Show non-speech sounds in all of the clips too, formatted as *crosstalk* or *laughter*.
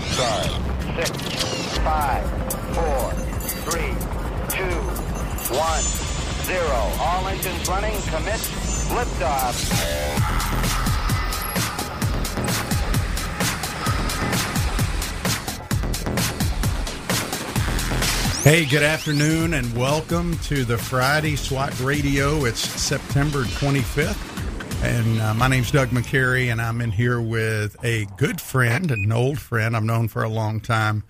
five stars. Six, five, four, three, two, one, zero. All engines running. Commit. Liftoff. Hey, good afternoon, and welcome to the Friday SWAT Radio. It's September 25th, and uh, my name's Doug McCary, and I'm in here with a good friend, an old friend I've known for a long time,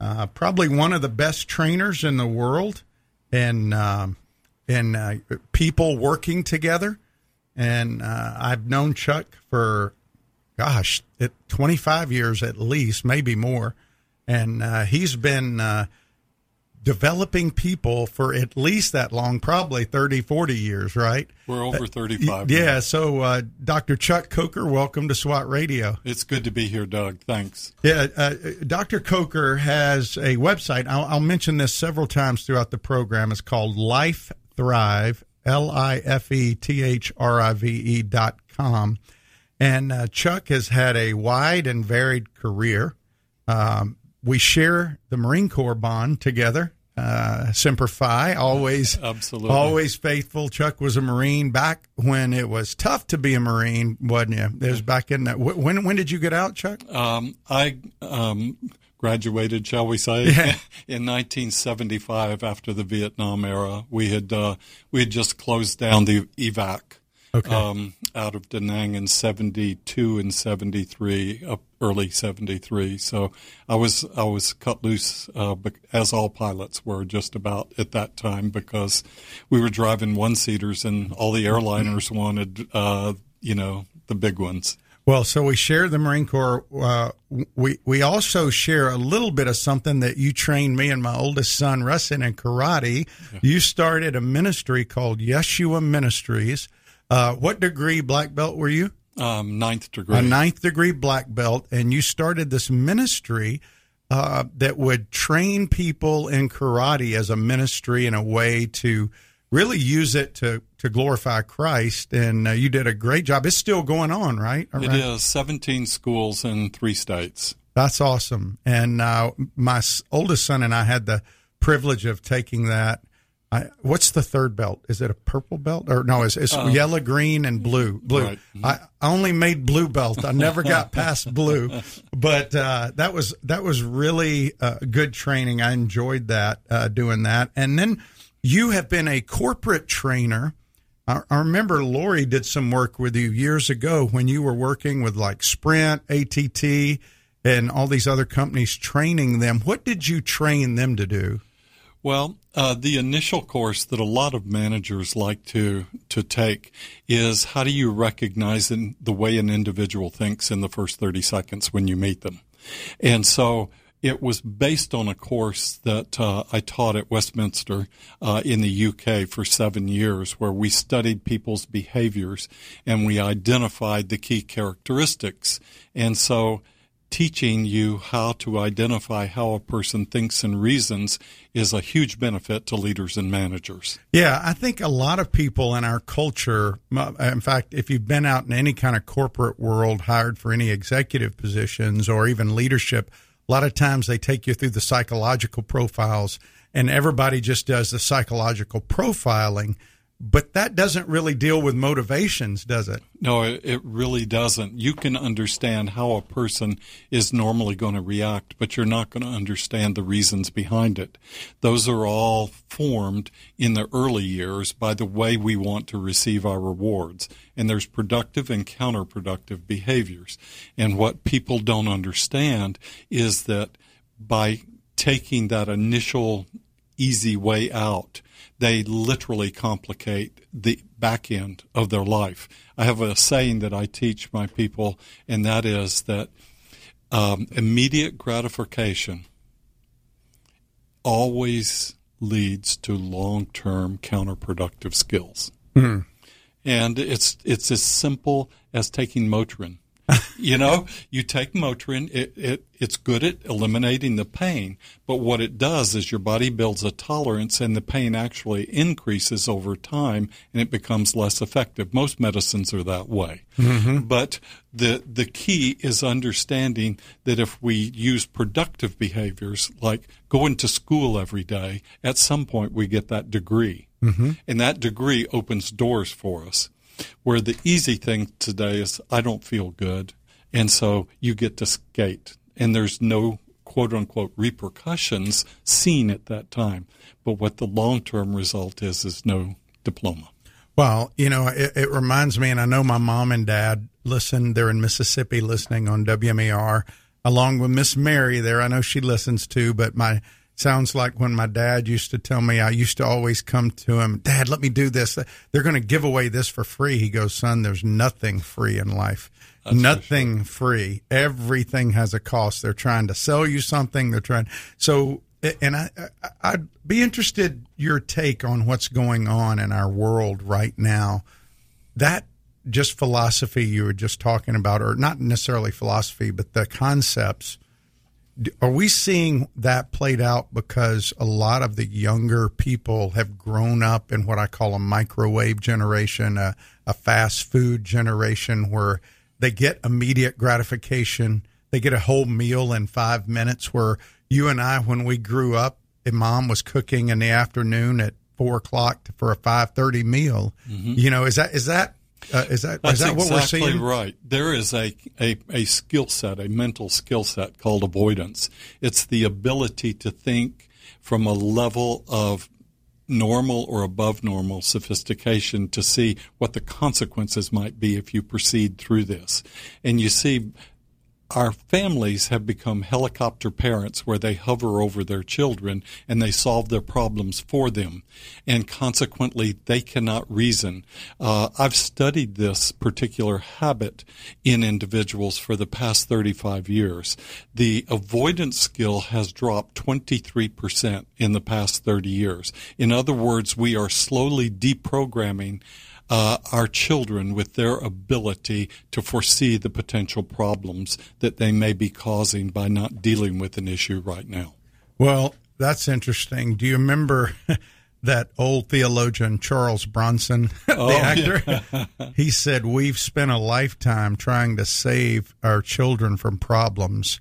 uh, probably one of the best trainers in the world, and um, and uh, people working together. And uh, I've known Chuck for, gosh, it, 25 years at least, maybe more, and uh, he's been uh, developing people for at least that long, probably 30, 40 years, right? We're over 35. Yeah. now. So, uh, Dr. Chuck Coker, welcome to SWAT Radio. It's good to be here, Doug. Thanks. Yeah. Uh, Dr. Coker has a website. I'll, I'll mention this several times throughout the program. It's called Life Thrive, L I F E T H R I V E dot com. And uh, Chuck has had a wide and varied career. Um, we share the Marine Corps bond together. Uh, Semper Fi, always, *laughs* Absolutely. always faithful. Chuck was a Marine back when it was tough to be a Marine, wasn't you? It was back in that. When when did you get out, Chuck? Um, I um, graduated, shall we say, Yeah. *laughs* in 1975 after the Vietnam era. We had uh, we had just closed down the evac Okay. um, out of Da Nang in 72 and 73, up early 73. So I was I was cut loose, uh, as all pilots were just about at that time, because we were driving one seaters and all the airliners wanted, uh, you know, the big ones. Well, so we share the Marine Corps. Uh, we we also share a little bit of something that you trained me and my oldest son Russ in in karate. You started a ministry called Yeshua Ministries. Uh, what degree black belt were you? Um, ninth degree. A ninth degree black belt, and you started this ministry uh, that would train people in karate as a ministry and a way to really use it to to glorify Christ. And uh, you did a great job. It's still going on, right? It is 17 schools in three states. That's awesome. And uh, my oldest son and I had the privilege of taking that. I, what's the third belt? Is it a purple belt or no? It's, it's yellow, green, and blue. Blue. Right. I, I only made blue belt. I never got *laughs* past blue, but uh, that was that was really uh, good training. I enjoyed that uh, doing that. And then you have been a corporate trainer. I, I remember Lori did some work with you years ago when you were working with like Sprint, ATT, and all these other companies training them. What did you train them to do? Well, uh, the initial course that a lot of managers like to to take is how do you recognize the way an individual thinks in the first 30 seconds when you meet them. And so it was based on a course that uh, I taught at Westminster uh, in the UK for seven years, where we studied people's behaviors and we identified the key characteristics. And so teaching you how to identify how a person thinks and reasons is a huge benefit to leaders and managers. Yeah, I think a lot of people in our culture, in fact, if you've been out in any kind of corporate world, hired for any executive positions or even leadership, a lot of times they take you through the psychological profiles and everybody just does the psychological profiling. But that doesn't really deal with motivations, does it? No, it, really doesn't. You can understand how a person is normally going to react, but you're not going to understand the reasons behind it. Those are all formed in the early years by the way we want to receive our rewards. And there's productive and counterproductive behaviors. And what people don't understand is that by taking that initial easy way out, they literally complicate the back end of their life. I have a saying that I teach my people, and that is that um, immediate gratification always leads to long-term counterproductive skills. And it's it's as simple as taking Motrin. *laughs* you know, you take Motrin, it, it, it's good at eliminating the pain, but what it does is your body builds a tolerance and the pain actually increases over time and it becomes less effective. Most medicines are that way. Mm-hmm. But the, the key is understanding that if we use productive behaviors like going to school every day, at some point we get that degree. Mm-hmm. And that degree opens doors for us. Where the easy thing today is, I don't feel good. And so you get to skate, and there's no quote unquote repercussions seen at that time. But what the long term result is, is no diploma. Well, you know, it, it, reminds me, and I know my mom and dad listen. They're in Mississippi listening on WMAR, along with Miss Mary there. I know she listens too, but my sounds like when my dad used to tell me, I used to always come to him, Dad, let me do this. They're going to give away this for free. He goes, Son, there's nothing free in life. That's nothing free. Everything has a cost. They're trying to sell you something. They're trying. So, and I, I'd be interested your take on what's going on in our world right now. That just philosophy you were just talking about, or not necessarily philosophy, but the concepts are we seeing that played out because a lot of the younger people have grown up in what I call a microwave generation, a, a fast food generation where they get immediate gratification. They get a whole meal in five minutes. Where you and I, when we grew up, and mom was cooking in the afternoon at four o'clock for a five thirty meal. Mm-hmm. You know, is that is that uh, is that That's is that exactly what we're seeing? right. There is a, a, a skill set, a mental skill set called avoidance. It's the ability to think from a level of normal or above normal sophistication to see what the consequences might be if you proceed through this. And you see our families have become helicopter parents where they hover over their children and they solve their problems for them. And consequently, they cannot reason. Uh, I've studied this particular habit in individuals for the past 35 years. The avoidance skill has dropped 23% in the past 30 years. In other words, we are slowly deprogramming uh, our children with their ability to foresee the potential problems that they may be causing by not dealing with an issue right now. Well, that's interesting. Do you remember *laughs* that old theologian Charles Bronson, *laughs* the oh, actor? Yeah. *laughs* he said, We've spent a lifetime trying to save our children from problems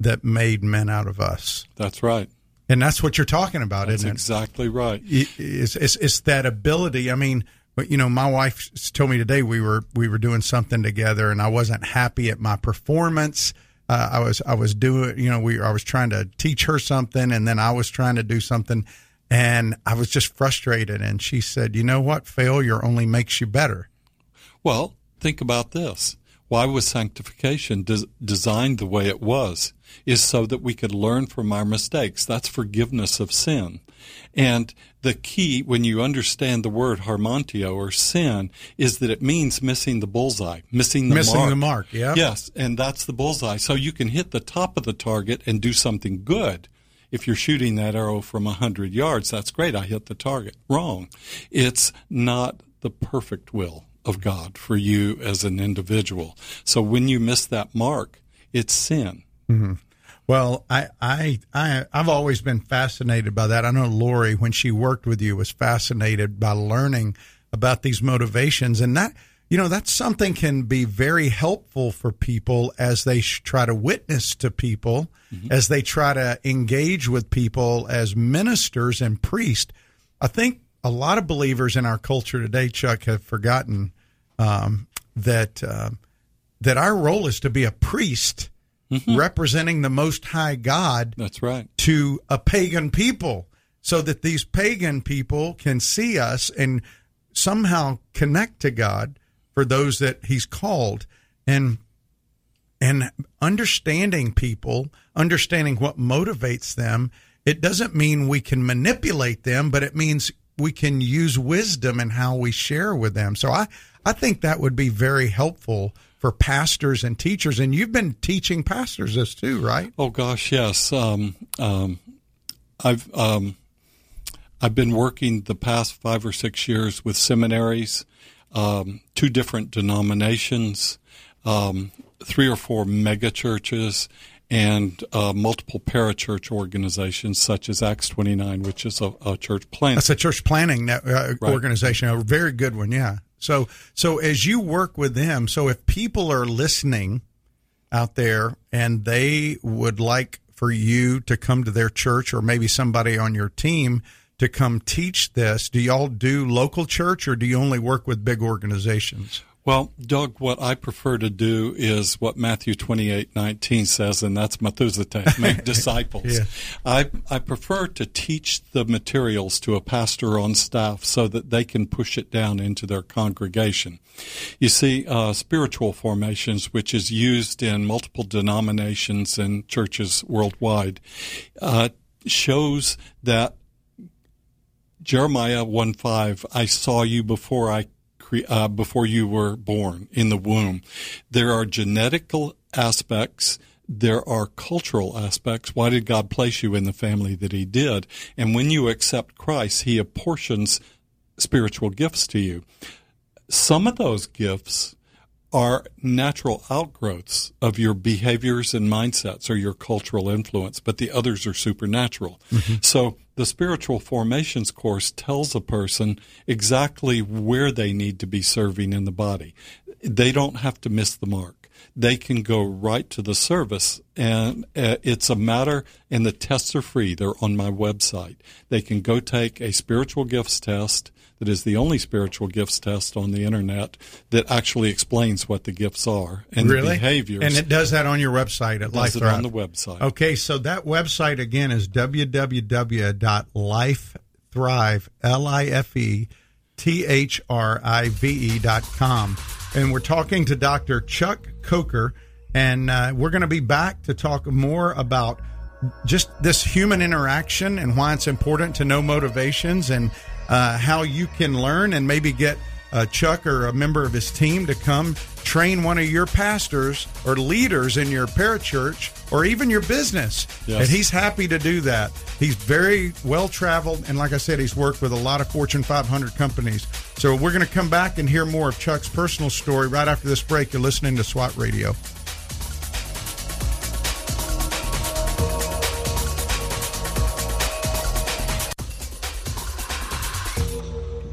that made men out of us. That's right. And that's what you're talking about, that's isn't it? Exactly right. It's, it's, it's that ability. I mean, but you know, my wife told me today we were we were doing something together, and I wasn't happy at my performance. Uh, I was I was doing you know we I was trying to teach her something, and then I was trying to do something, and I was just frustrated. And she said, "You know what? Failure only makes you better." Well, think about this. Why was sanctification des- designed the way it was? Is so that we could learn from our mistakes. That's forgiveness of sin. And the key when you understand the word hamartio or sin is that it means missing the bullseye, missing the missing mark. the mark. Yeah. Yes, and that's the bullseye. So you can hit the top of the target and do something good. If you're shooting that arrow from a hundred yards, that's great. I hit the target. Wrong. It's not the perfect will of God for you as an individual. So when you miss that mark, it's sin. Mm-hmm. Well, I, I, I, I've always been fascinated by that. I know Lori, when she worked with you, was fascinated by learning about these motivations, and that, you know, that's something can be very helpful for people as they try to witness to people, mm-hmm. as they try to engage with people as ministers and priests. I think a lot of believers in our culture today, Chuck, have forgotten um, that uh, that our role is to be a priest mm-hmm. representing the Most High God. That's right. To a pagan people, so that these pagan people can see us and somehow connect to God for those that He's called, and and understanding people, understanding what motivates them. It doesn't mean we can manipulate them, but it means we can use wisdom in how we share with them. So I, I think that would be very helpful for pastors and teachers. And you've been teaching pastors this too, right? Oh gosh, yes. Um, um, I've um, I've been working the past five or six years with seminaries, um, two different denominations, um, three or four mega churches and uh, multiple parachurch organizations such as Acts 29, which is a, a church plant. That's a church planning uh, right. organization, a very good one, yeah. So, so as you work with them, so if people are listening out there and they would like for you to come to their church or maybe somebody on your team to come teach this, do y'all do local church or do you only work with big organizations? Well, Doug, what I prefer to do is what Matthew twenty eight nineteen says, and that's Methuselah, make *laughs* disciples. yeah. I, I prefer to teach the materials to a pastor on staff so that they can push it down into their congregation. You see, uh, spiritual formations, which is used in multiple denominations and churches worldwide, uh, shows that Jeremiah 1 5, I saw you before I uh, before you were born in the womb. There are genetical aspects. There are cultural aspects. Why did God place you in the family that He did? And when you accept Christ, He apportions spiritual gifts to you. Some of those gifts are natural outgrowths of your behaviors and mindsets or your cultural influence, but the others are supernatural. Mm-hmm. So the spiritual formations course tells a person exactly where they need to be serving in the body. They don't have to miss the mark. They can go right to the service, and uh, it's a matter, and the tests are free. They're on my website. They can go take a spiritual gifts test that is the only spiritual gifts test on the internet that actually explains what the gifts are and really? the behaviors. And it does that on your website at Life Thrive. on the website. Okay, so that website again is www.lifethrive, L-I-F-E, T-H-R-I-V-E dot com. And we're talking to Dr. Chuck Coker, and uh, we're going to be back to talk more about just this human interaction and why it's important to know motivations and uh, how you can learn and maybe get uh, Chuck or a member of his team to come train one of your pastors or leaders in your parachurch or even your business. Yes. And he's happy to do that. He's very well traveled. And like I said, he's worked with a lot of Fortune 500 companies. So we're going to come back and hear more of Chuck's personal story right after this break. You're listening to SWAT Radio.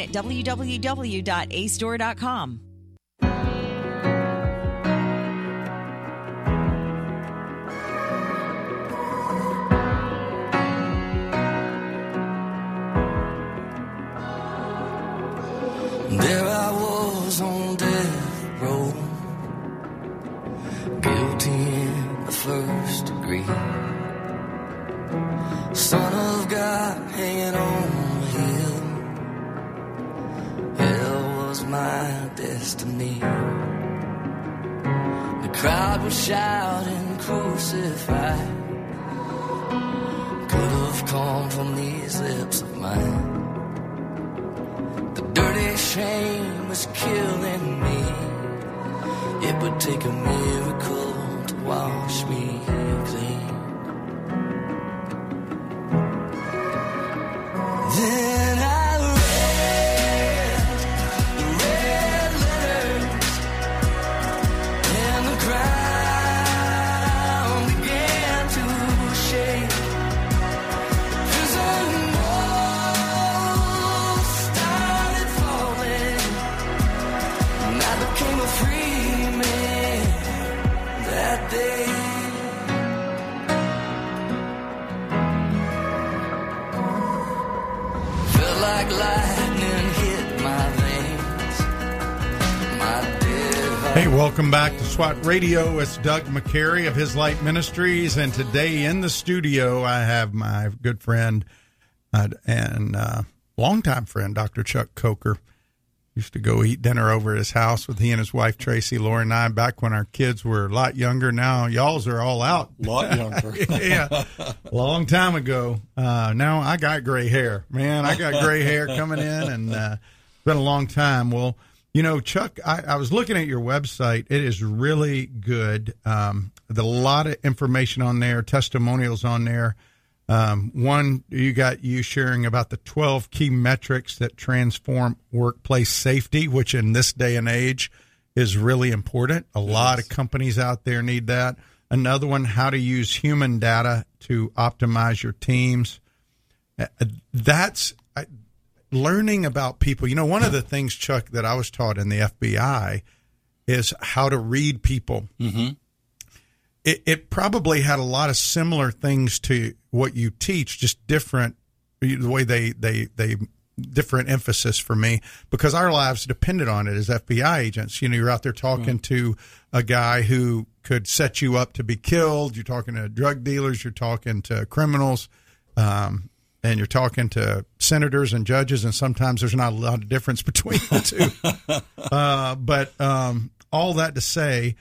at www.astore.com. There I was on death row, guilty in the first degree. Son of God hanging on my destiny. The crowd was shouting, crucify. Could have come from these lips of mine The dirty shame was killing me. It would take a miracle to wash me clean. SWAT Radio. It's Doug McCary of His Light Ministries, and today in the studio I have my good friend uh, and uh, longtime friend, Dr. Chuck Coker. Used to go eat dinner over at his house with he and his wife Tracy, Laura, and I back when our kids were a lot younger. Now y'all's are all out. A lot younger. *laughs* yeah, long time ago. Uh, now I got gray hair, man. I got gray hair coming in, and uh, it's been a long time. Well, you know, Chuck, I, I was looking at your website. It is really good. Um, a lot of information on there, testimonials on there. Um, one, you got you sharing about the 12 key metrics that transform workplace safety, which in this day and age is really important. A lot of companies out there need that. Another one, how to use human data to optimize your teams. Uh, That's learning about people. You know, one of the things, Chuck, that I was taught in the FBI is how to read people. Mm-hmm. It, it probably had a lot of similar things to what you teach, just different the way they they they different emphasis for me because our lives depended on it as FBI agents. You know, you're out there talking to a guy who could set you up to be killed. You're talking to drug dealers. You're talking to criminals. Um, and you're talking to senators and judges, and sometimes there's not a lot of difference between the two. *laughs* uh, but um, all that to say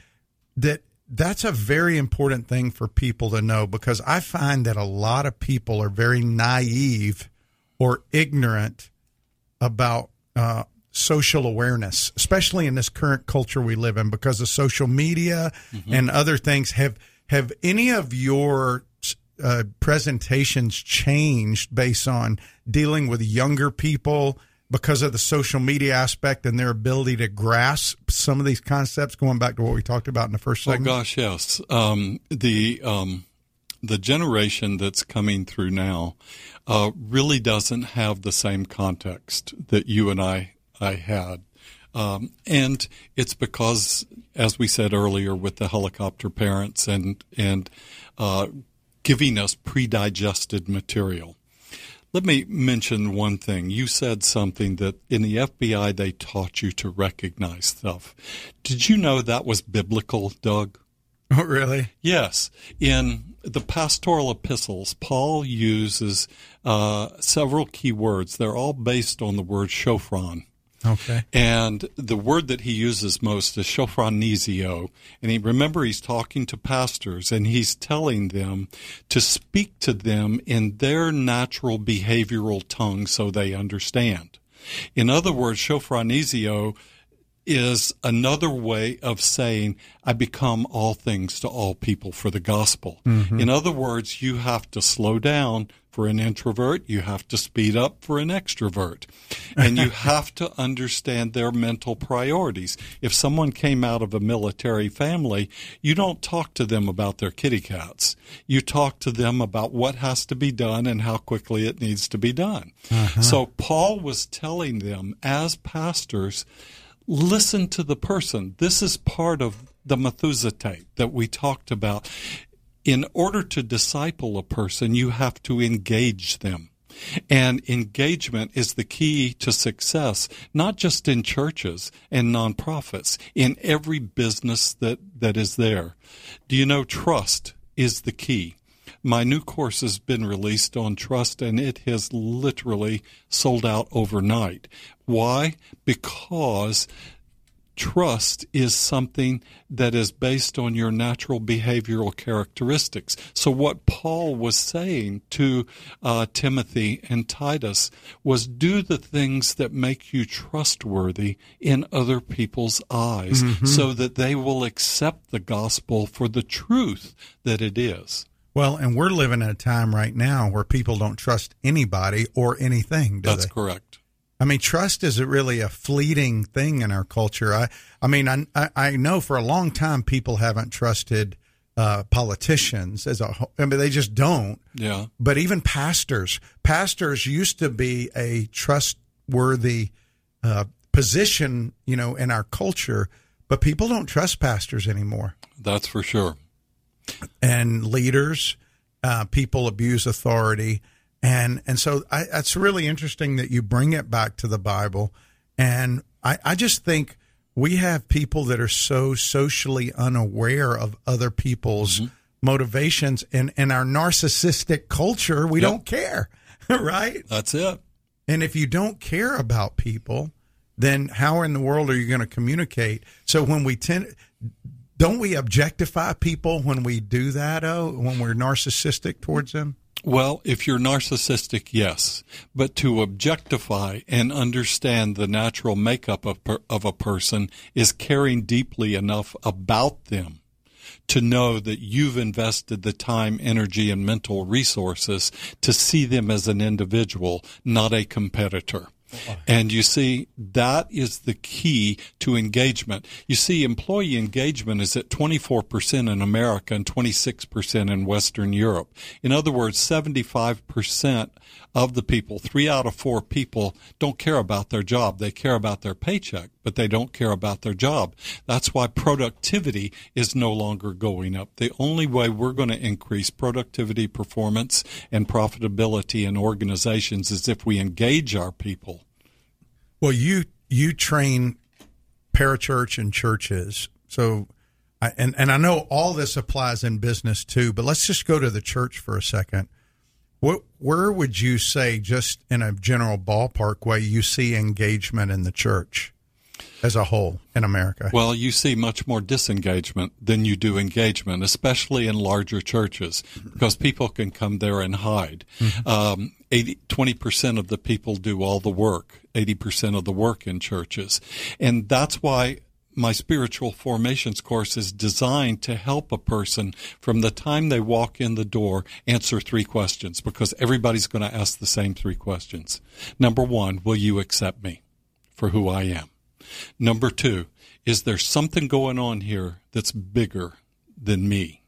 that that's a very important thing for people to know because I find that a lot of people are very naive or ignorant about uh, social awareness, especially in this current culture we live in, because of social media and other things. Have have any of your uh, presentations changed based on dealing with younger people because of the social media aspect and their ability to grasp some of these concepts? Going back to what we talked about in the first Oh gosh, yes. Um, the um, the generation that's coming through now uh, really doesn't have the same context that you and I I had. Um, and it's because, as we said earlier, with the helicopter parents and and uh, giving us pre-digested material. Let me mention one thing. You said something that in the FBI they taught you to recognize stuff. Did you know that was biblical, Doug? Oh, really? Yes. In the pastoral epistles, Paul uses uh, several key words. They're all based on the word shofron. Okay. And the word that he uses most is shofronizio. And he remember he's talking to pastors and he's telling them to speak to them in their natural behavioral tongue so they understand. In other words, shofronizio is another way of saying, I become all things to all people for the gospel. Mm-hmm. In other words, you have to slow down for an introvert, you have to speed up for an extrovert, and you *laughs* have to understand their mental priorities. If someone came out of a military family, you don't talk to them about their kitty cats. You talk to them about what has to be done and how quickly it needs to be done. Uh-huh. So Paul was telling them as pastors, listen to the person. This is part of the Methuselah that we talked about. In order to disciple a person, you have to engage them. And engagement is the key to success, not just in churches and nonprofits, in every business that, that is there. Do you know trust is the key? My new course has been released on trust and it has literally sold out overnight. Why? Because trust is something that is based on your natural behavioral characteristics. So, what Paul was saying to uh, Timothy and Titus was do the things that make you trustworthy in other people's eyes so that they will accept the gospel for the truth that it is. Well, and we're living in a time right now where people don't trust anybody or anything, do That's they? correct. I mean, trust is really a fleeting thing in our culture. I, I mean, I, I- I know for a long time people haven't trusted uh, politicians as a whole. I mean, they just don't. Yeah. But even pastors, pastors used to be a trustworthy uh, position, you know, in our culture. but people don't trust pastors anymore. That's for sure. And leaders, uh, people abuse authority, and and so I, it's really interesting that you bring it back to the Bible. And I, I just think we have people that are so socially unaware of other people's Mm-hmm. motivations, and in our narcissistic culture, we Yep. don't care, *laughs* right? That's it. And if you don't care about people, then how in the world are you going to communicate? So when we tend, don't we objectify people when we do that? Oh, when we're narcissistic towards them. Well, if you're narcissistic, yes. But to objectify and understand the natural makeup of, per, of a person is caring deeply enough about them to know that you've invested the time, energy, and mental resources to see them as an individual, not a competitor. And you see, that is the key to engagement. You see, employee engagement is at 24% in America and 26% in Western Europe. In other words, 75% of the people, three out of four people, don't care about their job. They care about their paycheck, but they don't care about their job. That's why productivity is no longer going up. The only way we're going to increase productivity, performance, and profitability in organizations is if we engage our people. Well, you you train parachurch and churches, so I, and and I know all this applies in business too. But let's just go to the church for a second. What where would you say, just in a general ballpark way, you see engagement in the church as a whole in America? Well, you see much more disengagement than you do engagement, especially in larger churches, because people can come there and hide. Um, 80, 20% of the people do all the work, 80% of the work in churches. And that's why my spiritual formations course is designed to help a person from the time they walk in the door answer three questions because everybody's going to ask the same three questions. Number one, will you accept me for who I am? Number two, is there something going on here that's bigger than me?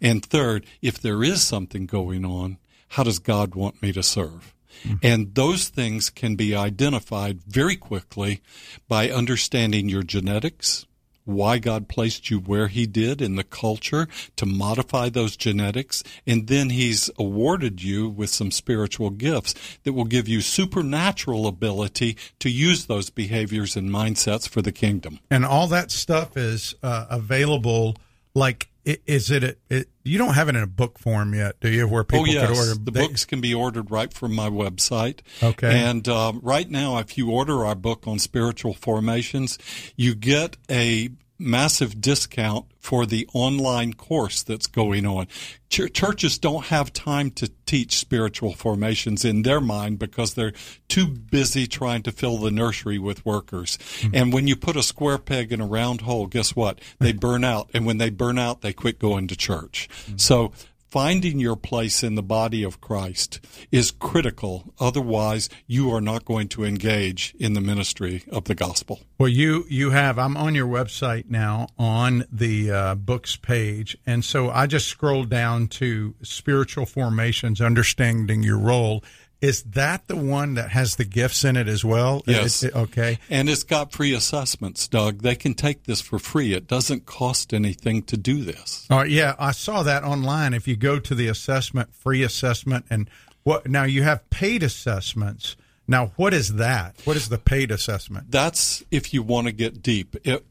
And third, if there is something going on, how does God want me to serve? And those things can be identified very quickly by understanding your genetics, why God placed you where He did in the culture to modify those genetics, and then He's awarded you with some spiritual gifts that will give you supernatural ability to use those behaviors and mindsets for the kingdom. and all that stuff is uh, available. Like, is it, a, it? You don't have it in a book form yet, do you? Where people oh yes, could order the they- books can be ordered right from my website. Okay. and um, right now, if you order our book on spiritual formations, you get a massive discount for the online course that's going on. Ch- churches don't have time to teach spiritual formations in their mind because they're too busy trying to fill the nursery with workers. Hmm. And when you put a square peg in a round hole, guess what? They burn out. And when they burn out, they quit going to church. Hmm. So finding your place in the body of Christ is critical. Otherwise, you are not going to engage in the ministry of the gospel. Well, you you have. I'm on your website now on the uh, books page, and so I just scrolled down to spiritual formations, understanding your role. Is that the one that has the gifts in it as well? Yes. It- it- okay. And it's got free assessments, Doug. They can take this for free. It doesn't cost anything to do this. All right. Yeah, I saw that online. If you go to the assessment, free assessment, and what now you have paid assessments. Now, what is that? What is the paid assessment? That's if you want to get deep. It,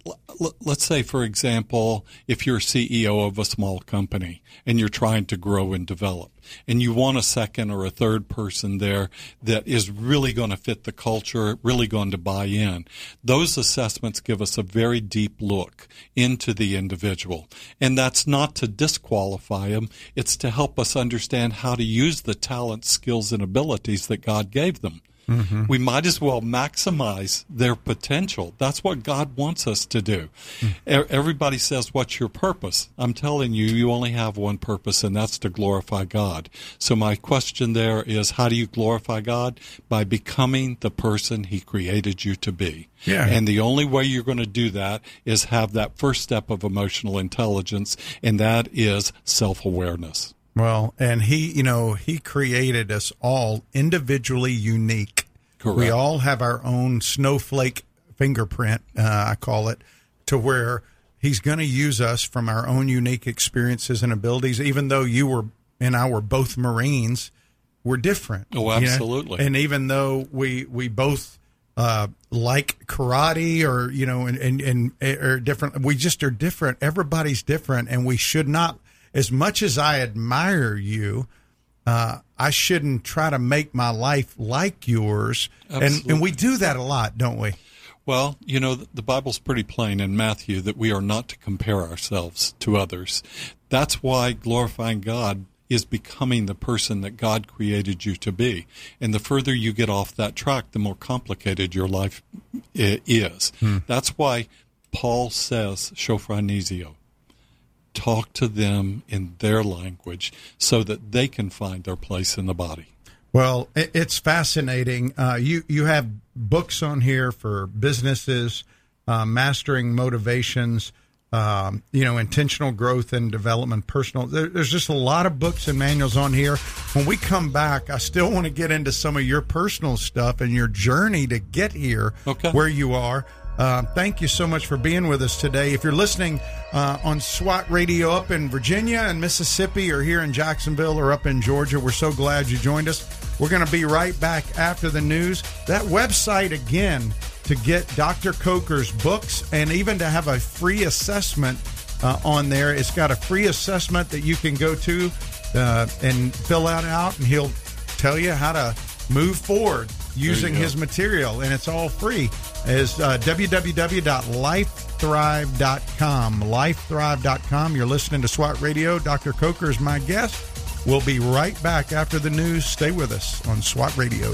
let's say, for example, if you're CEO of a small company and you're trying to grow and develop, and you want a second or a third person there that is really going to fit the culture, really going to buy in, those assessments give us a very deep look into the individual. And that's not to disqualify them, it's to help us understand how to use the talents, skills, and abilities that God gave them. Mm-hmm. We might as well maximize their potential. That's what God wants us to do. Mm. E- Everybody says, What's your purpose? I'm telling you, you only have one purpose, and that's to glorify God. So, my question there is how do you glorify God? By becoming the person He created you to be. Yeah. And the only way you're going to do that is have that first step of emotional intelligence, and that is self awareness. Well, and he, you know, he created us all individually unique. Correct. We all have our own snowflake fingerprint, uh, I call it, to where He's going to use us from our own unique experiences and abilities. Even though you were and I were both Marines, we're different. Oh, you know? absolutely. And even though we we both uh, like karate or you know and and and are different, we just are different. Everybody's different, and we should not. As much as I admire you, uh, I shouldn't try to make my life like yours. And Absolutely. and we do that a lot, don't we? Well, you know, the Bible's pretty plain in Matthew that we are not to compare ourselves to others. That's why glorifying God is becoming the person that God created you to be. And the further you get off that track, the more complicated your life i- is. That's why Paul says, Shophronesio, talk to them in their language so that they can find their place in the body. Well, it's fascinating. Uh, you you have books on here for businesses, uh, mastering motivations, um, you know, intentional growth and development, personal. There, there's just a lot of books and manuals on here. When we come back, I still want to get into some of your personal stuff and your journey to get here, Okay. where you are. Uh, thank you so much for being with us today. If you're listening uh, on SWAT Radio up in Virginia and Mississippi, or here in Jacksonville, or up in Georgia, we're so glad you joined us. We're going to be right back after the news. That website again to get Dr. Coker's books and even to have a free assessment uh, on there. It's got a free assessment that you can go to uh, and fill that out, and he'll tell you how to move forward using his material, and it's all free. Is uh, www.lifethrive.com. Lifethrive.com. You're listening to SWAT Radio. Dr. Coker is my guest. We'll be right back after the news. Stay with us on SWAT Radio.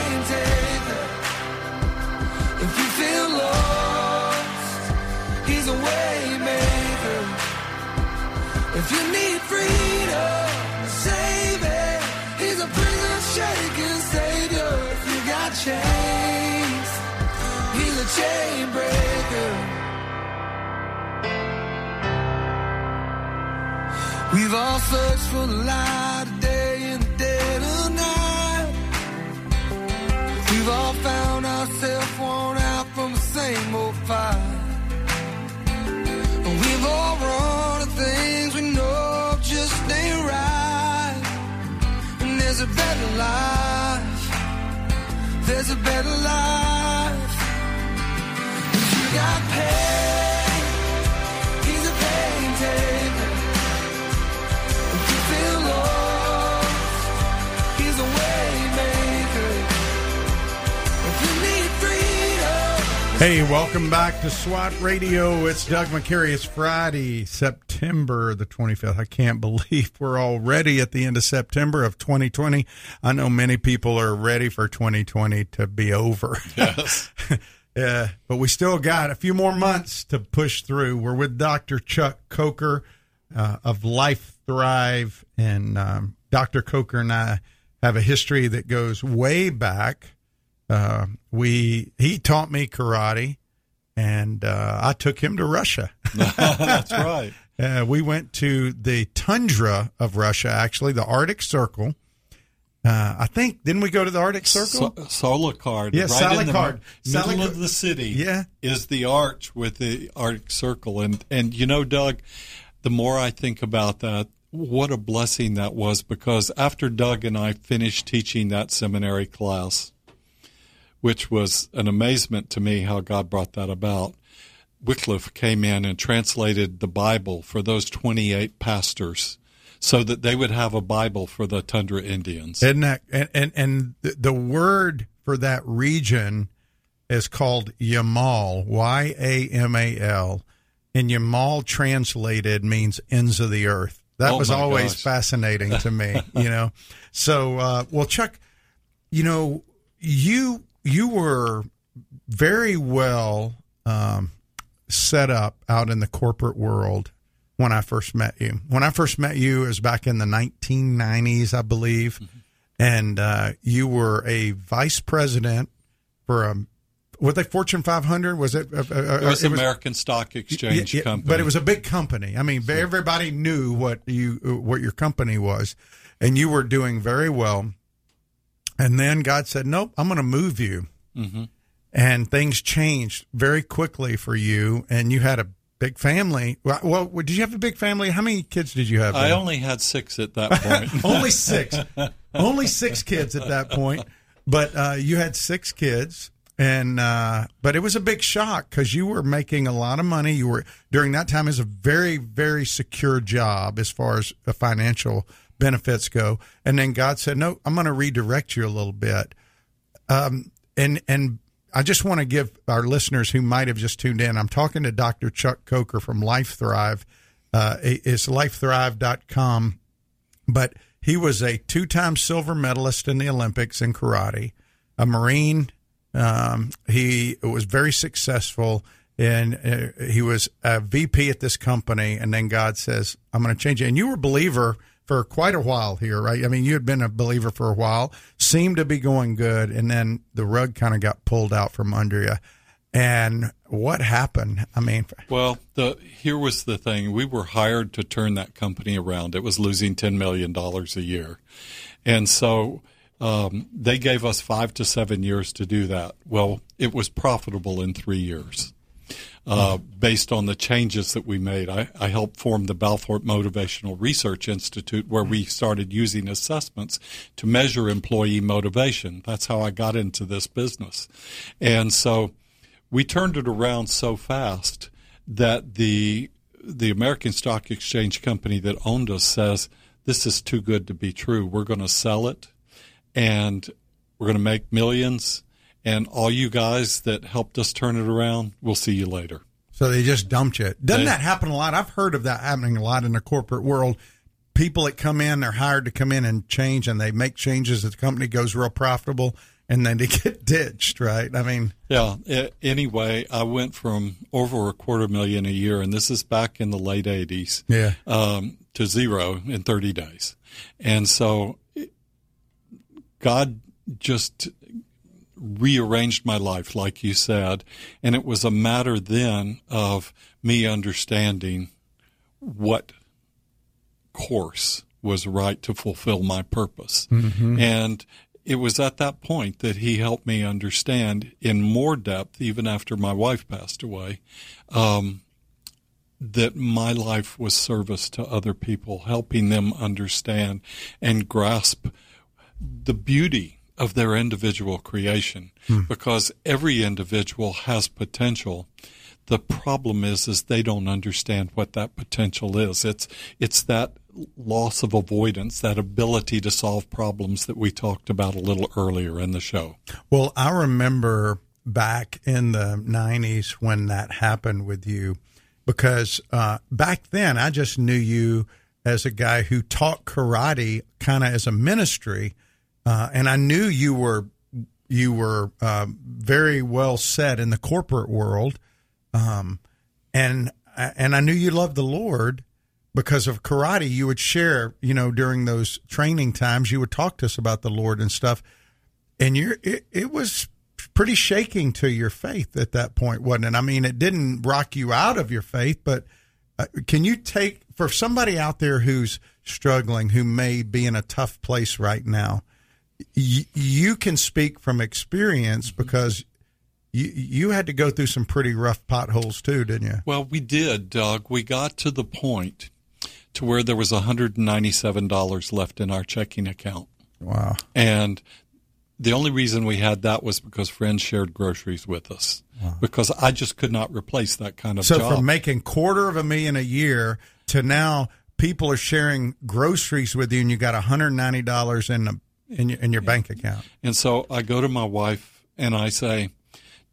If you need freedom, saving, he's a prison shaking savior. If you got chains, he's a chain breaker. We've all searched for the light of day in the dead of night. We've all found ourselves worn out from the same old fight. A better life. There's a better life. If you got pain, he's a pain taker. If you feel lost, he's a way maker. If you need freedom, Hey, welcome back to SWAT Radio. It's Doug McCary. It's Friday, September the 25th. I can't believe we're already at the end of September of 2020. I know many people are ready for 2020 to be over. Yes. *laughs* Yeah, but we still got a few more months to push through. We're with Dr. Chuck Coker uh, of Life Thrive, and um, Dr. Coker and I have a history that goes way back. Uh, we he taught me karate, and uh, I took him to Russia. *laughs* That's right. Uh, we went to the tundra of Russia, actually, the Arctic Circle. Uh, I think didn't we go to the Arctic Circle? So, Salekhard, Yeah, right in the Salekhard. middle of the city, Yeah. is the arch with the Arctic Circle, and and you know, Doug, the more I think about that, what a blessing that was because after Doug and I finished teaching that seminary class, which was an amazement to me how God brought that about. Wycliffe came in and translated the Bible for those 28 pastors so that they would have a Bible for the Tundra Indians. Isn't that and and, and the, the word for that region is called Yamal, Y A M A L, and Yamal translated means ends of the earth. That Oh, was always gosh. fascinating to me, *laughs* you know. So, uh, well, Chuck, you know, you you were very well um, set up out in the corporate world when I first met you. When I first met you, it was back in the 1990s, I believe, Mm-hmm. and uh, you were a vice president for a. Was it Fortune 500? Was it? Uh, uh, It was it American Stock Exchange yeah, yeah, Company. But it was a big company. I mean, everybody knew what you what your company was, and you were doing very well. And then God said, "Nope, I'm going to move you." Mm-hmm. And things changed very quickly for you, and you had a big family. Well, well, did you have a big family? How many kids did you have? I then? only had six at that *laughs* point. only six, *laughs* only six kids at that point. But uh, you had six kids, and uh, but it was a big shock because you were making a lot of money. You were during that time is a very very secure job as far as the financial benefits go. And then God said, "No, I'm going to redirect you a little bit." Um, and and I just want to give our listeners who might have just tuned in. I'm talking to Dr. Chuck Coker from Life Thrive. Uh, it's lifethrive.com but he was a two-time silver medalist in the Olympics in karate, a Marine. Um, he was very successful, and uh, he was a VP at this company. And then God says, "I'm going to change it." And you were a believer for quite a while here, right? I mean, you had been a believer for a while, seemed to be going good, and then the rug kind of got pulled out from under you. And what happened? I mean, Well, the here was the thing: we were hired to turn that company around. It was losing ten million dollars a year, and so um, they gave us five to seven years to do that. Well, it was profitable in three years. Uh, based on the changes that we made, I, I helped form the Balfour Motivational Research Institute, where we started using assessments to measure employee motivation. That's how I got into this business, and so we turned it around so fast that the the American Stock Exchange company that owned us says this is too good to be true. We're going to sell it, and we're going to make millions. And all you guys that helped us turn it around, we'll see you later. So they just dumped you. Doesn't They- that happen a lot? I've heard of that happening a lot in the corporate world. People that come in, they're hired to come in and change, and they make changes. The company goes real profitable, and then they *laughs* get ditched. Right? I mean, Yeah. a- Anyway, I went from over a quarter million a year, and this is back in the late '80s. Yeah. Um, to zero in 30 days, and so God just rearranged my life, like you said, and it was a matter then of me understanding what course was right to fulfill my purpose. And it was at that point that he helped me understand in more depth, even after my wife passed away, um, that my life was service to other people, helping them understand and grasp the beauty of their individual creation. Because every individual has potential. The problem is is they don't understand what that potential is. It's it's that loss of avoidance that ability to solve problems that we talked about a little earlier in the show. Well, I remember back in the '90s when that happened with you, because uh, back then I just knew you as a guy who taught karate kind of as a ministry, uh, and I knew you were you were uh, very well set in the corporate world, um, and and I knew you loved the Lord because of karate. You would share, you know, during those training times, you would talk to us about the Lord and stuff, and you're it, it was pretty shaking to your faith at that point, wasn't it? I mean, it didn't rock you out of your faith, but uh, can you take for somebody out there who's struggling, who may be in a tough place right now? Y- you can speak from experience mm-hmm. because you you had to go through some pretty rough potholes too, didn't you? well we did doug we got to the point to where there was $197 left in our checking account Wow. And the only reason we had that was because friends shared groceries with us. Because I just could not replace that kind of So job. from making quarter of a million a year to now people are sharing groceries with you and you got $190 in the in your, in your bank account. and so I go to my wife and I say,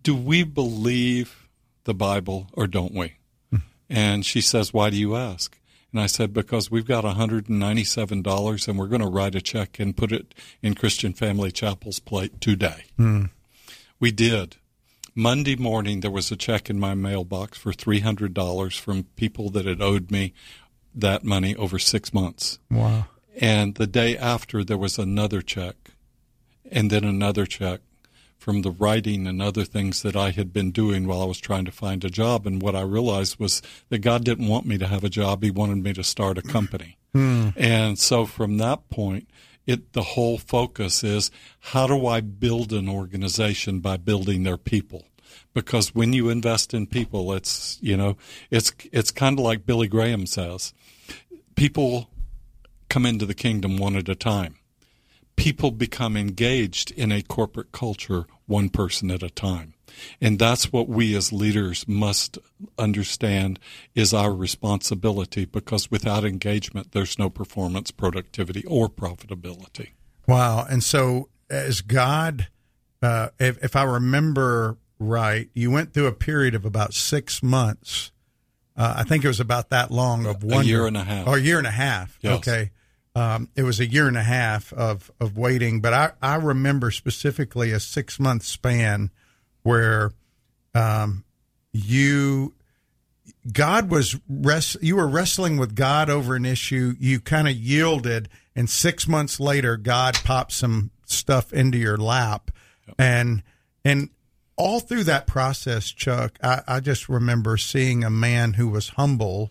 "Do we believe the Bible or don't we?" Hmm. And she says, "Why do you ask?" And I said, because we've got $197 and we're going to write a check and put it in Christian Family Chapel's plate today. Hmm. We did. Monday morning, there was a check in my mailbox for $300 from people that had owed me that money over six months. Wow. And the day after, there was another check, and then another check from the writing and other things that I had been doing while I was trying to find a job. And what I realized was that God didn't want me to have a job, He wanted me to start a company. *clears throat* Hmm. And so from that point, it the whole focus is how do I build an organization by building their people? Because when you invest in people, it's you know it's it's kind of like Billy Graham says, people come into the kingdom one at a time. People become engaged in a corporate culture one person at a time. And that's what we as leaders must understand is our responsibility because without engagement, there's no performance, productivity, or profitability. Wow. And so, as God, uh, if, if I remember right, you went through a period of about six months. Uh, I think it was about that long of A one year and a half. Or a year and a half. Yes. Okay. Um, it was a year and a half of, of waiting, but I, I remember specifically a six month span where um, you God was rest, you were wrestling with God over an issue. You kind of yielded, and six months later, God popped some stuff into your lap, and and all through that process, Chuck, I, I just remember seeing a man who was humble,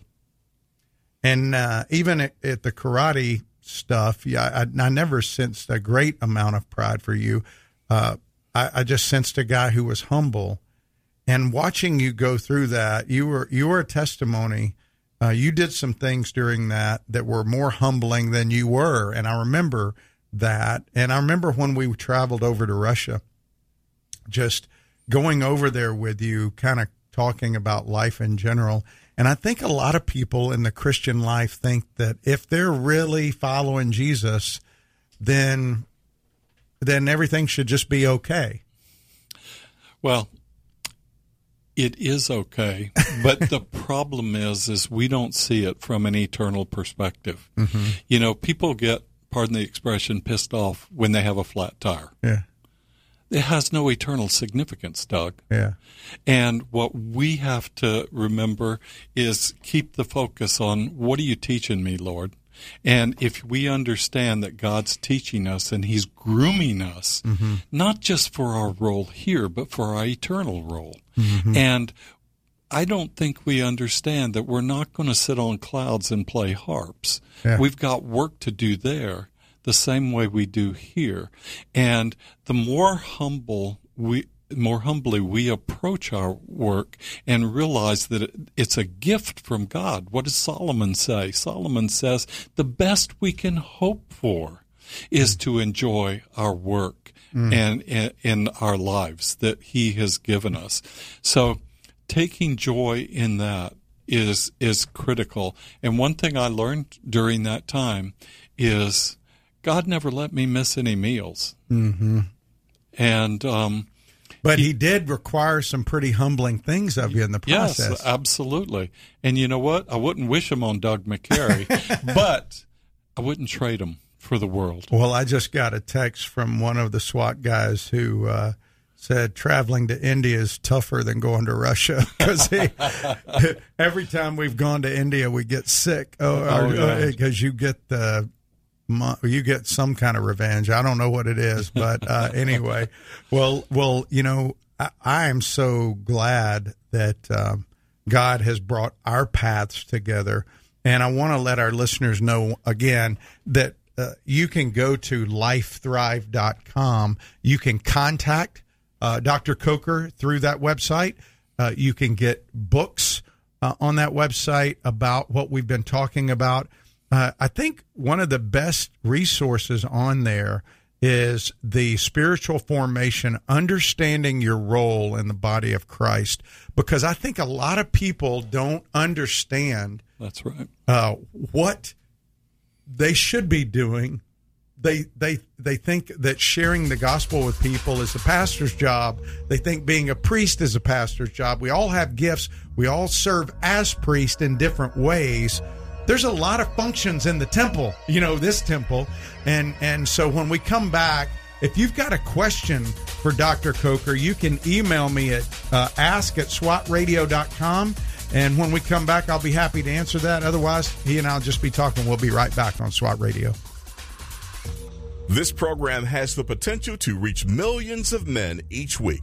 and uh, even at, at the karate stuff, yeah, I, I never sensed a great amount of pride for you. Uh, I, I just sensed a guy who was humble and watching you go through that, you were you were a testimony. Uh, you did some things during that that were more humbling than you were, and I remember that. And I remember when we traveled over to Russia, just going over there with you, kind of talking about life in general. And I think a lot of people in the Christian life think that if they're really following Jesus, then then everything should just be okay. Well, it is okay, *laughs* but the problem is, is we don't see it from an eternal perspective. Mm-hmm. You know, people get, pardon the expression, pissed off when they have a flat tire. Yeah, It has no eternal significance, Doug. yeah, And what we have to remember is keep the focus on what are you teaching me, Lord? And if we understand that God's teaching us and He's grooming us, mm-hmm. not just for our role here, but for our eternal role. Mm-hmm. And I don't think we understand that we're not going to sit on clouds and play harps. Yeah. We've got work to do there the same way we do here. And the more humble we more humbly we approach our work and realize that it's a gift from God. What does Solomon say? Solomon says the best we can hope for is to enjoy our work mm. and in, in our lives that he has given us. So taking joy in that is is critical. And one thing I learned during that time is God never let me miss any meals. Mm-hmm. And um, But he, did require some pretty humbling things of you in the process. yes, absolutely. And you know what? I wouldn't wish them on Doug McCary, *laughs* but I wouldn't trade them for the world. well, I just got a text from one of the SWAT guys who uh, said traveling to India is tougher than going to Russia *laughs* because *laughs* every time we've gone to India, we get sick. Oh, Oh, yeah. because you get the you get some kind of revenge. I don't know what it is, but uh, *laughs* anyway, well, well, you know, I, I am so glad that um, God has brought our paths together, and I want to let our listeners know again that uh, you can go to lifethrive.com. You can contact uh, Dr. Coker through that website. Uh, you can get books uh, on that website about what we've been talking about. Uh, I think one of the best resources on there is the spiritual formation, understanding your role in the body of Christ, because I think a lot of people don't understand That's right. uh, what they should be doing. They they they think that sharing the gospel with people is the pastor's job. They think being a priest is a pastor's job. We all have gifts. We all serve as priests in different ways, there's a lot of functions in the temple, you know, this temple. And and so when we come back, if you've got a question for Dr. Coker, you can email me at uh, ask at swatradio.com. And when we come back, I'll be happy to answer that. Otherwise, he and I'll just be talking. We'll be right back on SWAT Radio. This program has the potential to reach millions of men each week.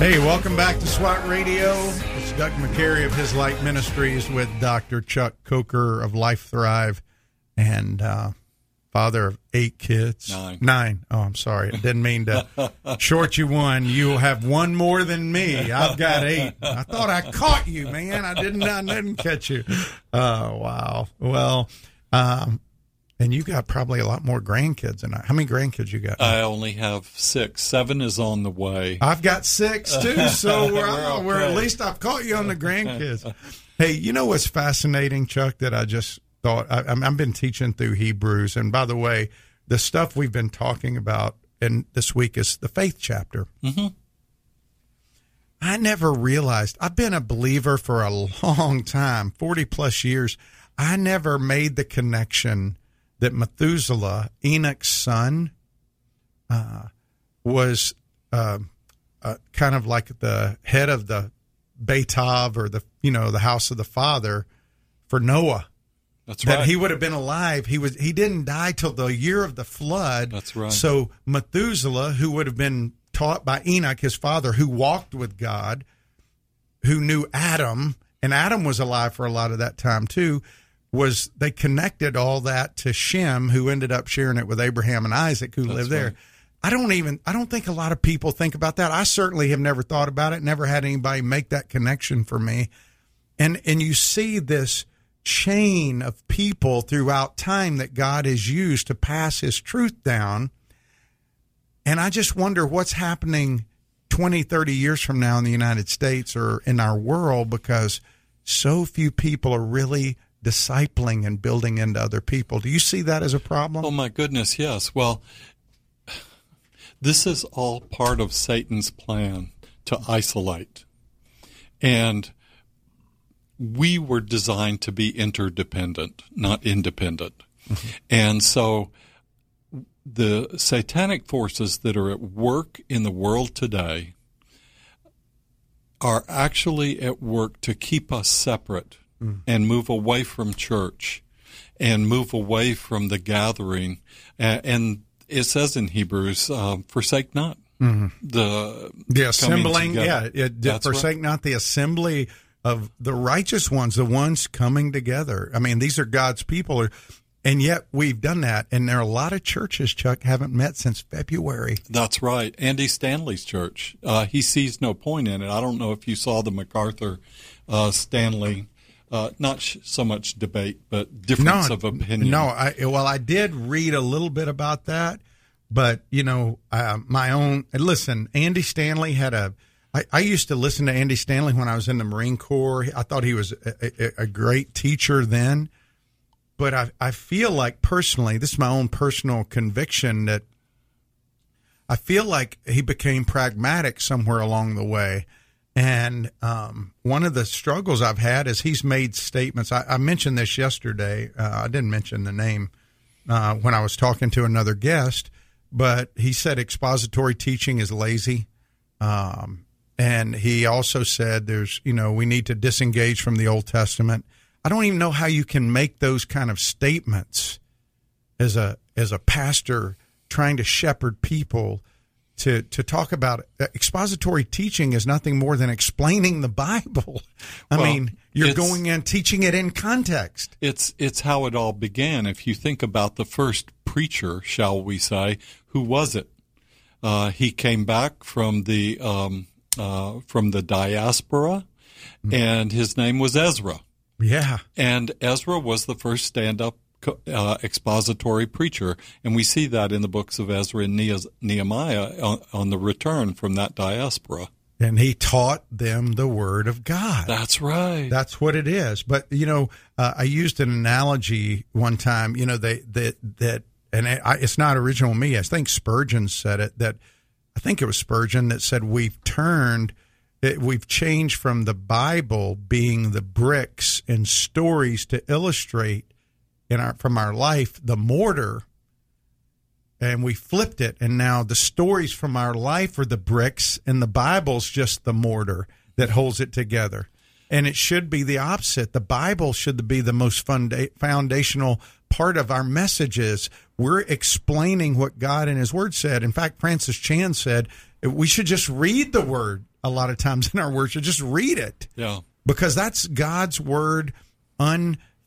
Hey, welcome back to SWAT Radio. It's Doug McCary of His Light Ministries with Dr. Chuck Coker of Life Thrive and uh, father of eight kids. Nine. Nine. Oh, I'm sorry. I didn't mean to *laughs* short you one. You have one more than me. I've got eight. I thought I caught you, man. I didn't. I didn't catch you. Oh, wow. Well, um, and you got probably a lot more grandkids than I. How many grandkids you got? I only have six. Seven is on the way. I've got six too, *laughs* so we're, We're we're at least I've caught you on the grandkids. *laughs* hey, you know what's fascinating, Chuck? That I just thought I, I'm- I've been teaching through Hebrews, and by the way, the stuff we've been talking about and this week is the faith chapter. Mm-hmm. I never realized I've been a believer for a long time, forty plus years. I never made the connection that Methuselah, Enoch's son, uh, was uh, uh, kind of like the head of the Beit Av or the you know the house of the father for Noah. That's That right. he would have been alive. He was he didn't die till the year of the flood. That's right. So Methuselah, who would have been taught by Enoch, his father, who walked with God, who knew Adam, and Adam was alive for a lot of that time too. Was they connected all that to Shem, who ended up sharing it with Abraham and Isaac, who That's lived there. right. I don't even I don't think a lot of people think about that. I certainly have never thought about it, never had anybody make that connection for me. And and you see this chain of people throughout time that God has used to pass his truth down. And I just wonder what's happening 20, 30 years from now in the United States or in our world because so few people are really discipling and building into other people. Do you see that as a problem? Oh my goodness, yes. Well, this is all part of Satan's plan to isolate. And we were designed to be interdependent, not independent. Mm-hmm. And so the satanic forces that are at work in the world today are actually at work to keep us separate mm. and move away from church and move away from the gathering. And it says in Hebrews, uh, forsake not mm-hmm. the the assembling. Yeah, it, forsake right. not the assembly of the righteous ones, the ones coming together. I mean, these are God's people. And yet we've done that, and there are a lot of churches, Chuck, haven't met since February. That's right. Andy Stanley's church, uh, he sees no point in it. I don't know if you saw the MacArthur uh, Stanley, uh, not sh- so much debate, but difference no, of opinion. No, I, well, I did read a little bit about that, but you know, uh, my own. Listen, Andy Stanley had a. I, I used to listen to Andy Stanley when I was in the Marine Corps. I thought he was a, a, a great teacher then but I, I feel like personally, this is my own personal conviction that I feel like he became pragmatic somewhere along the way. And um, one of the struggles I've had is he's made statements. I, I mentioned this yesterday. Uh, I didn't mention the name uh, when I was talking to another guest, but he said expository teaching is lazy. Um, and he also said there's, you know, we need to disengage from the Old Testament I don't even know how you can make those kind of statements as a as a pastor trying to shepherd people to to talk about uh, expository teaching is nothing more than explaining the Bible. I well, mean, you're going and teaching it in context. It's it's how it all began. If you think about the first preacher, shall we say, who was it? Uh, he came back from the um, uh, from the diaspora, mm-hmm. and his name was Ezra. Yeah. And Ezra was the first stand up uh, expository preacher. And we see that in the books of Ezra and Nehemiah on, on, the return from that diaspora. And he taught them the word of God. That's right. That's what it is. But, you know, uh, I used an analogy one time, you know, they, that, that, and it's not original me. I think Spurgeon said it that I think it was Spurgeon that said we've turned – it, we've changed from the Bible being the bricks and stories to illustrate in our from our life the mortar, and we flipped it, and now the stories from our life are the bricks, and the Bible's just the mortar that holds it together. And it should be the opposite. The Bible should be the most funda- foundational part of our messages. We're explaining what God and His Word said. In fact, Francis Chan said we should just read the Word a lot of times in our worship. Just read it. Yeah. Because that's God's word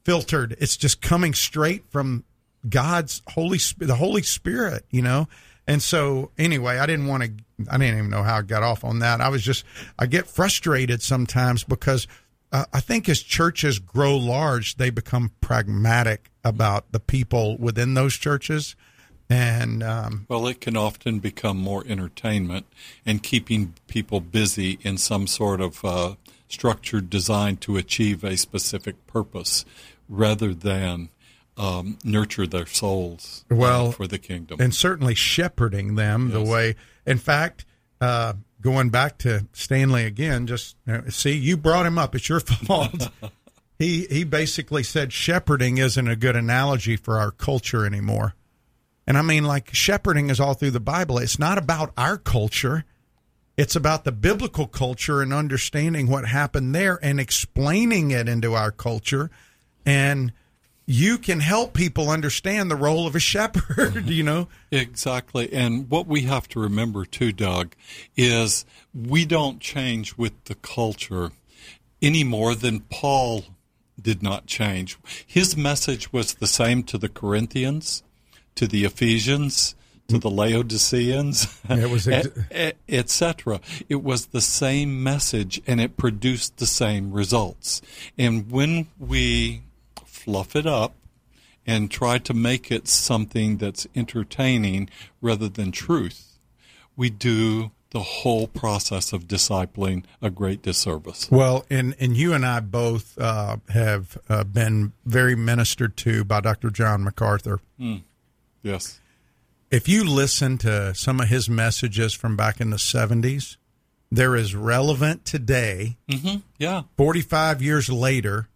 unfiltered. It's just coming straight from God's Holy the Holy Spirit, you know. And so anyway, I didn't want to I didn't even know how I got off on that. I was just I get frustrated sometimes because uh, I think as churches grow large, they become pragmatic about the people within those churches and um, well, it can often become more entertainment and keeping people busy in some sort of uh, structured design to achieve a specific purpose, rather than um, nurture their souls uh, well uh, for the kingdom, and certainly shepherding them yes. the way. In fact, uh, going back to Stanley again, just see you brought him up. It's your *laughs* fault. *laughs* he he basically said shepherding isn't a good analogy for our culture anymore. And I mean, like shepherding is all through the Bible. It's not about our culture. It's about the biblical culture and understanding what happened there and explaining it into our culture. And you can help people understand the role of a shepherd, *laughs* you know? Exactly. And what we have to remember too, Doug, is we don't change with the culture any more than Paul did not change. His message was the same to the Corinthians to the Ephesians, to the Laodiceans, it was *laughs* ex- etc. It was the same message and it produced the same results. And when we fluff it up and try to make it something that's entertaining rather than truth, we do the whole process of discipling a great disservice. Well, and and you and I both uh, have uh, been very ministered to by Dr. John MacArthur. Yes. If you listen to some of his messages from back in the seventies, they're as relevant today, Yeah, forty five years later,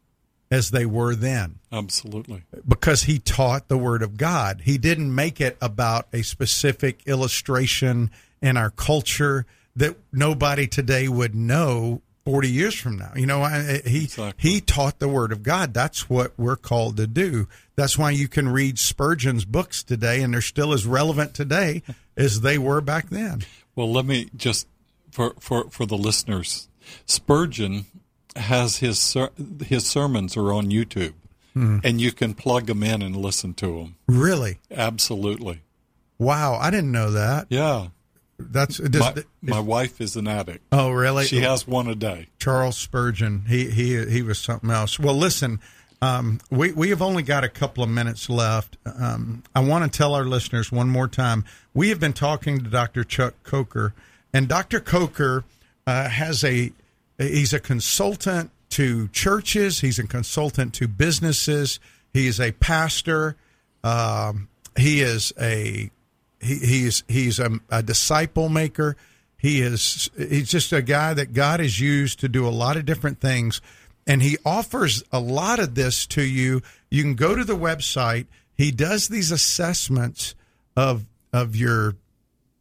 as they were then. absolutely. because he taught the word of God. He didn't make it about a specific illustration in our culture that nobody today would know 40 years from now. You know, he Exactly. he taught the word of God. That's what we're called to do. That's why you can read Spurgeon's books today and they're still as relevant today *laughs* as they were back then. Well, let me just for for for the listeners. Spurgeon has his ser- his sermons are on YouTube, and you can plug them in and listen to them. Really? Absolutely. Wow, I didn't know that. Yeah. That's My, my wife is an addict. Oh, really? She has one a day. Charles Spurgeon. He he he was something else. Well, listen, um, we we have only got a couple of minutes left. Um, I want to tell our listeners one more time. We have been talking to Dr. Chuck Coker, and Dr. Coker uh, has a he's a consultant to churches. He's a consultant to businesses. He's a pastor. Um, he is a he, he's he's a, a disciple maker. He is he's just a guy that God has used to do a lot of different things, and he offers a lot of this to you. You can go to the website. He does these assessments of of your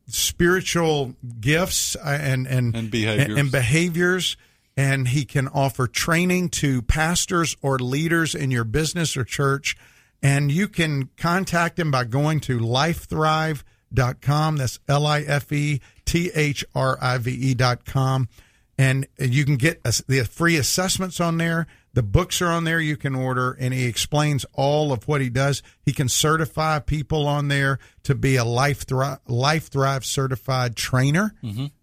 spiritual gifts uh, and and And behaviors. and behaviors and he can offer training to pastors or leaders in your business or church. And you can contact him by going to lifethrive.com that's l-i-f-e-t-h-r-i-v-e dot com. And you can get the free assessments on there the books are on there you can order and he explains all of what he does. He can certify people on there to be a life thrive, life thrive certified trainer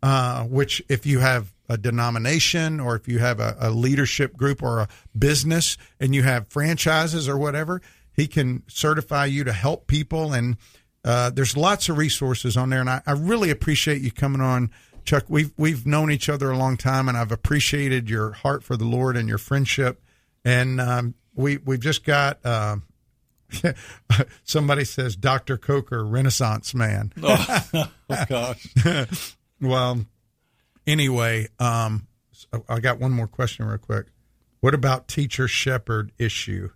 uh, which if you have a denomination or if you have a, a leadership group or a business and you have franchises or whatever he can certify you to help people. And uh, there's lots of resources on there and I, I really appreciate you coming on Chuck, we've we've known each other a long time, and I've appreciated your heart for the Lord and your friendship. And um, we we've just got um, *laughs* somebody says Doctor Coker, Renaissance man. *laughs* Oh gosh. *laughs* Well, anyway, um, I got one more question real quick. What about teacher shepherd issue?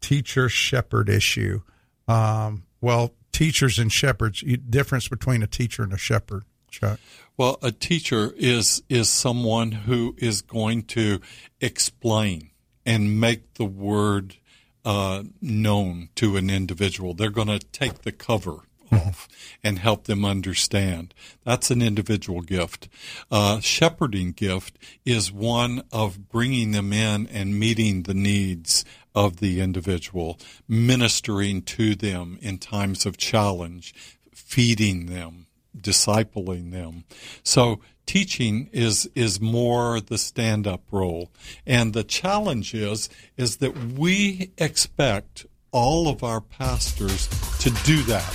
Teacher shepherd issue. Um, well, teachers and shepherds. Difference between a teacher and a shepherd, Chuck. Well, a teacher is is someone who is going to explain and make the word uh, known to an individual. They're going to take the cover off and help them understand. That's an individual gift. Uh, shepherding gift is one of bringing them in and meeting the needs of the individual, ministering to them in times of challenge, feeding them discipling them. So teaching is is more the stand up role. And the challenge is is that we expect all of our pastors to do that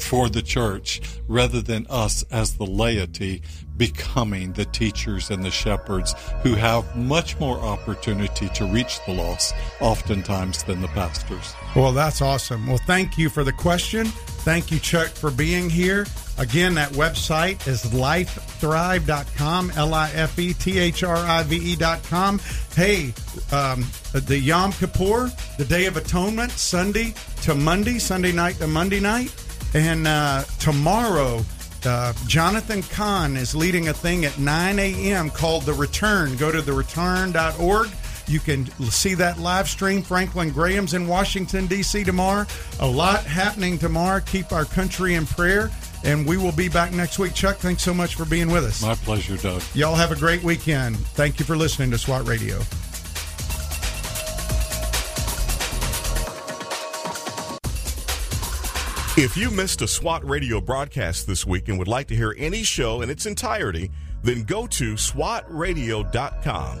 for the church rather than us as the laity becoming the teachers and the shepherds who have much more opportunity to reach the lost oftentimes than the pastors. Well, that's awesome. Well, thank you for the question. Thank you, Chuck, for being here. Again, that website is lifethrive.com, L I F E T H R I V E.com. Hey, um, the Yom Kippur, the Day of Atonement, Sunday to Monday, Sunday night to Monday night. And uh, tomorrow, uh, Jonathan Cahn is leading a thing at 9 a.m. called The Return. Go to thereturn.org. You can see that live stream. Franklin Graham's in Washington, D.C. tomorrow. A lot happening tomorrow. Keep our country in prayer. And we will be back next week. Chuck, thanks so much for being with us. My pleasure, Doug. Y'all have a great weekend. Thank you for listening to SWAT Radio. If you missed a SWAT radio broadcast this week and would like to hear any show in its entirety, then go to SWATradio.com.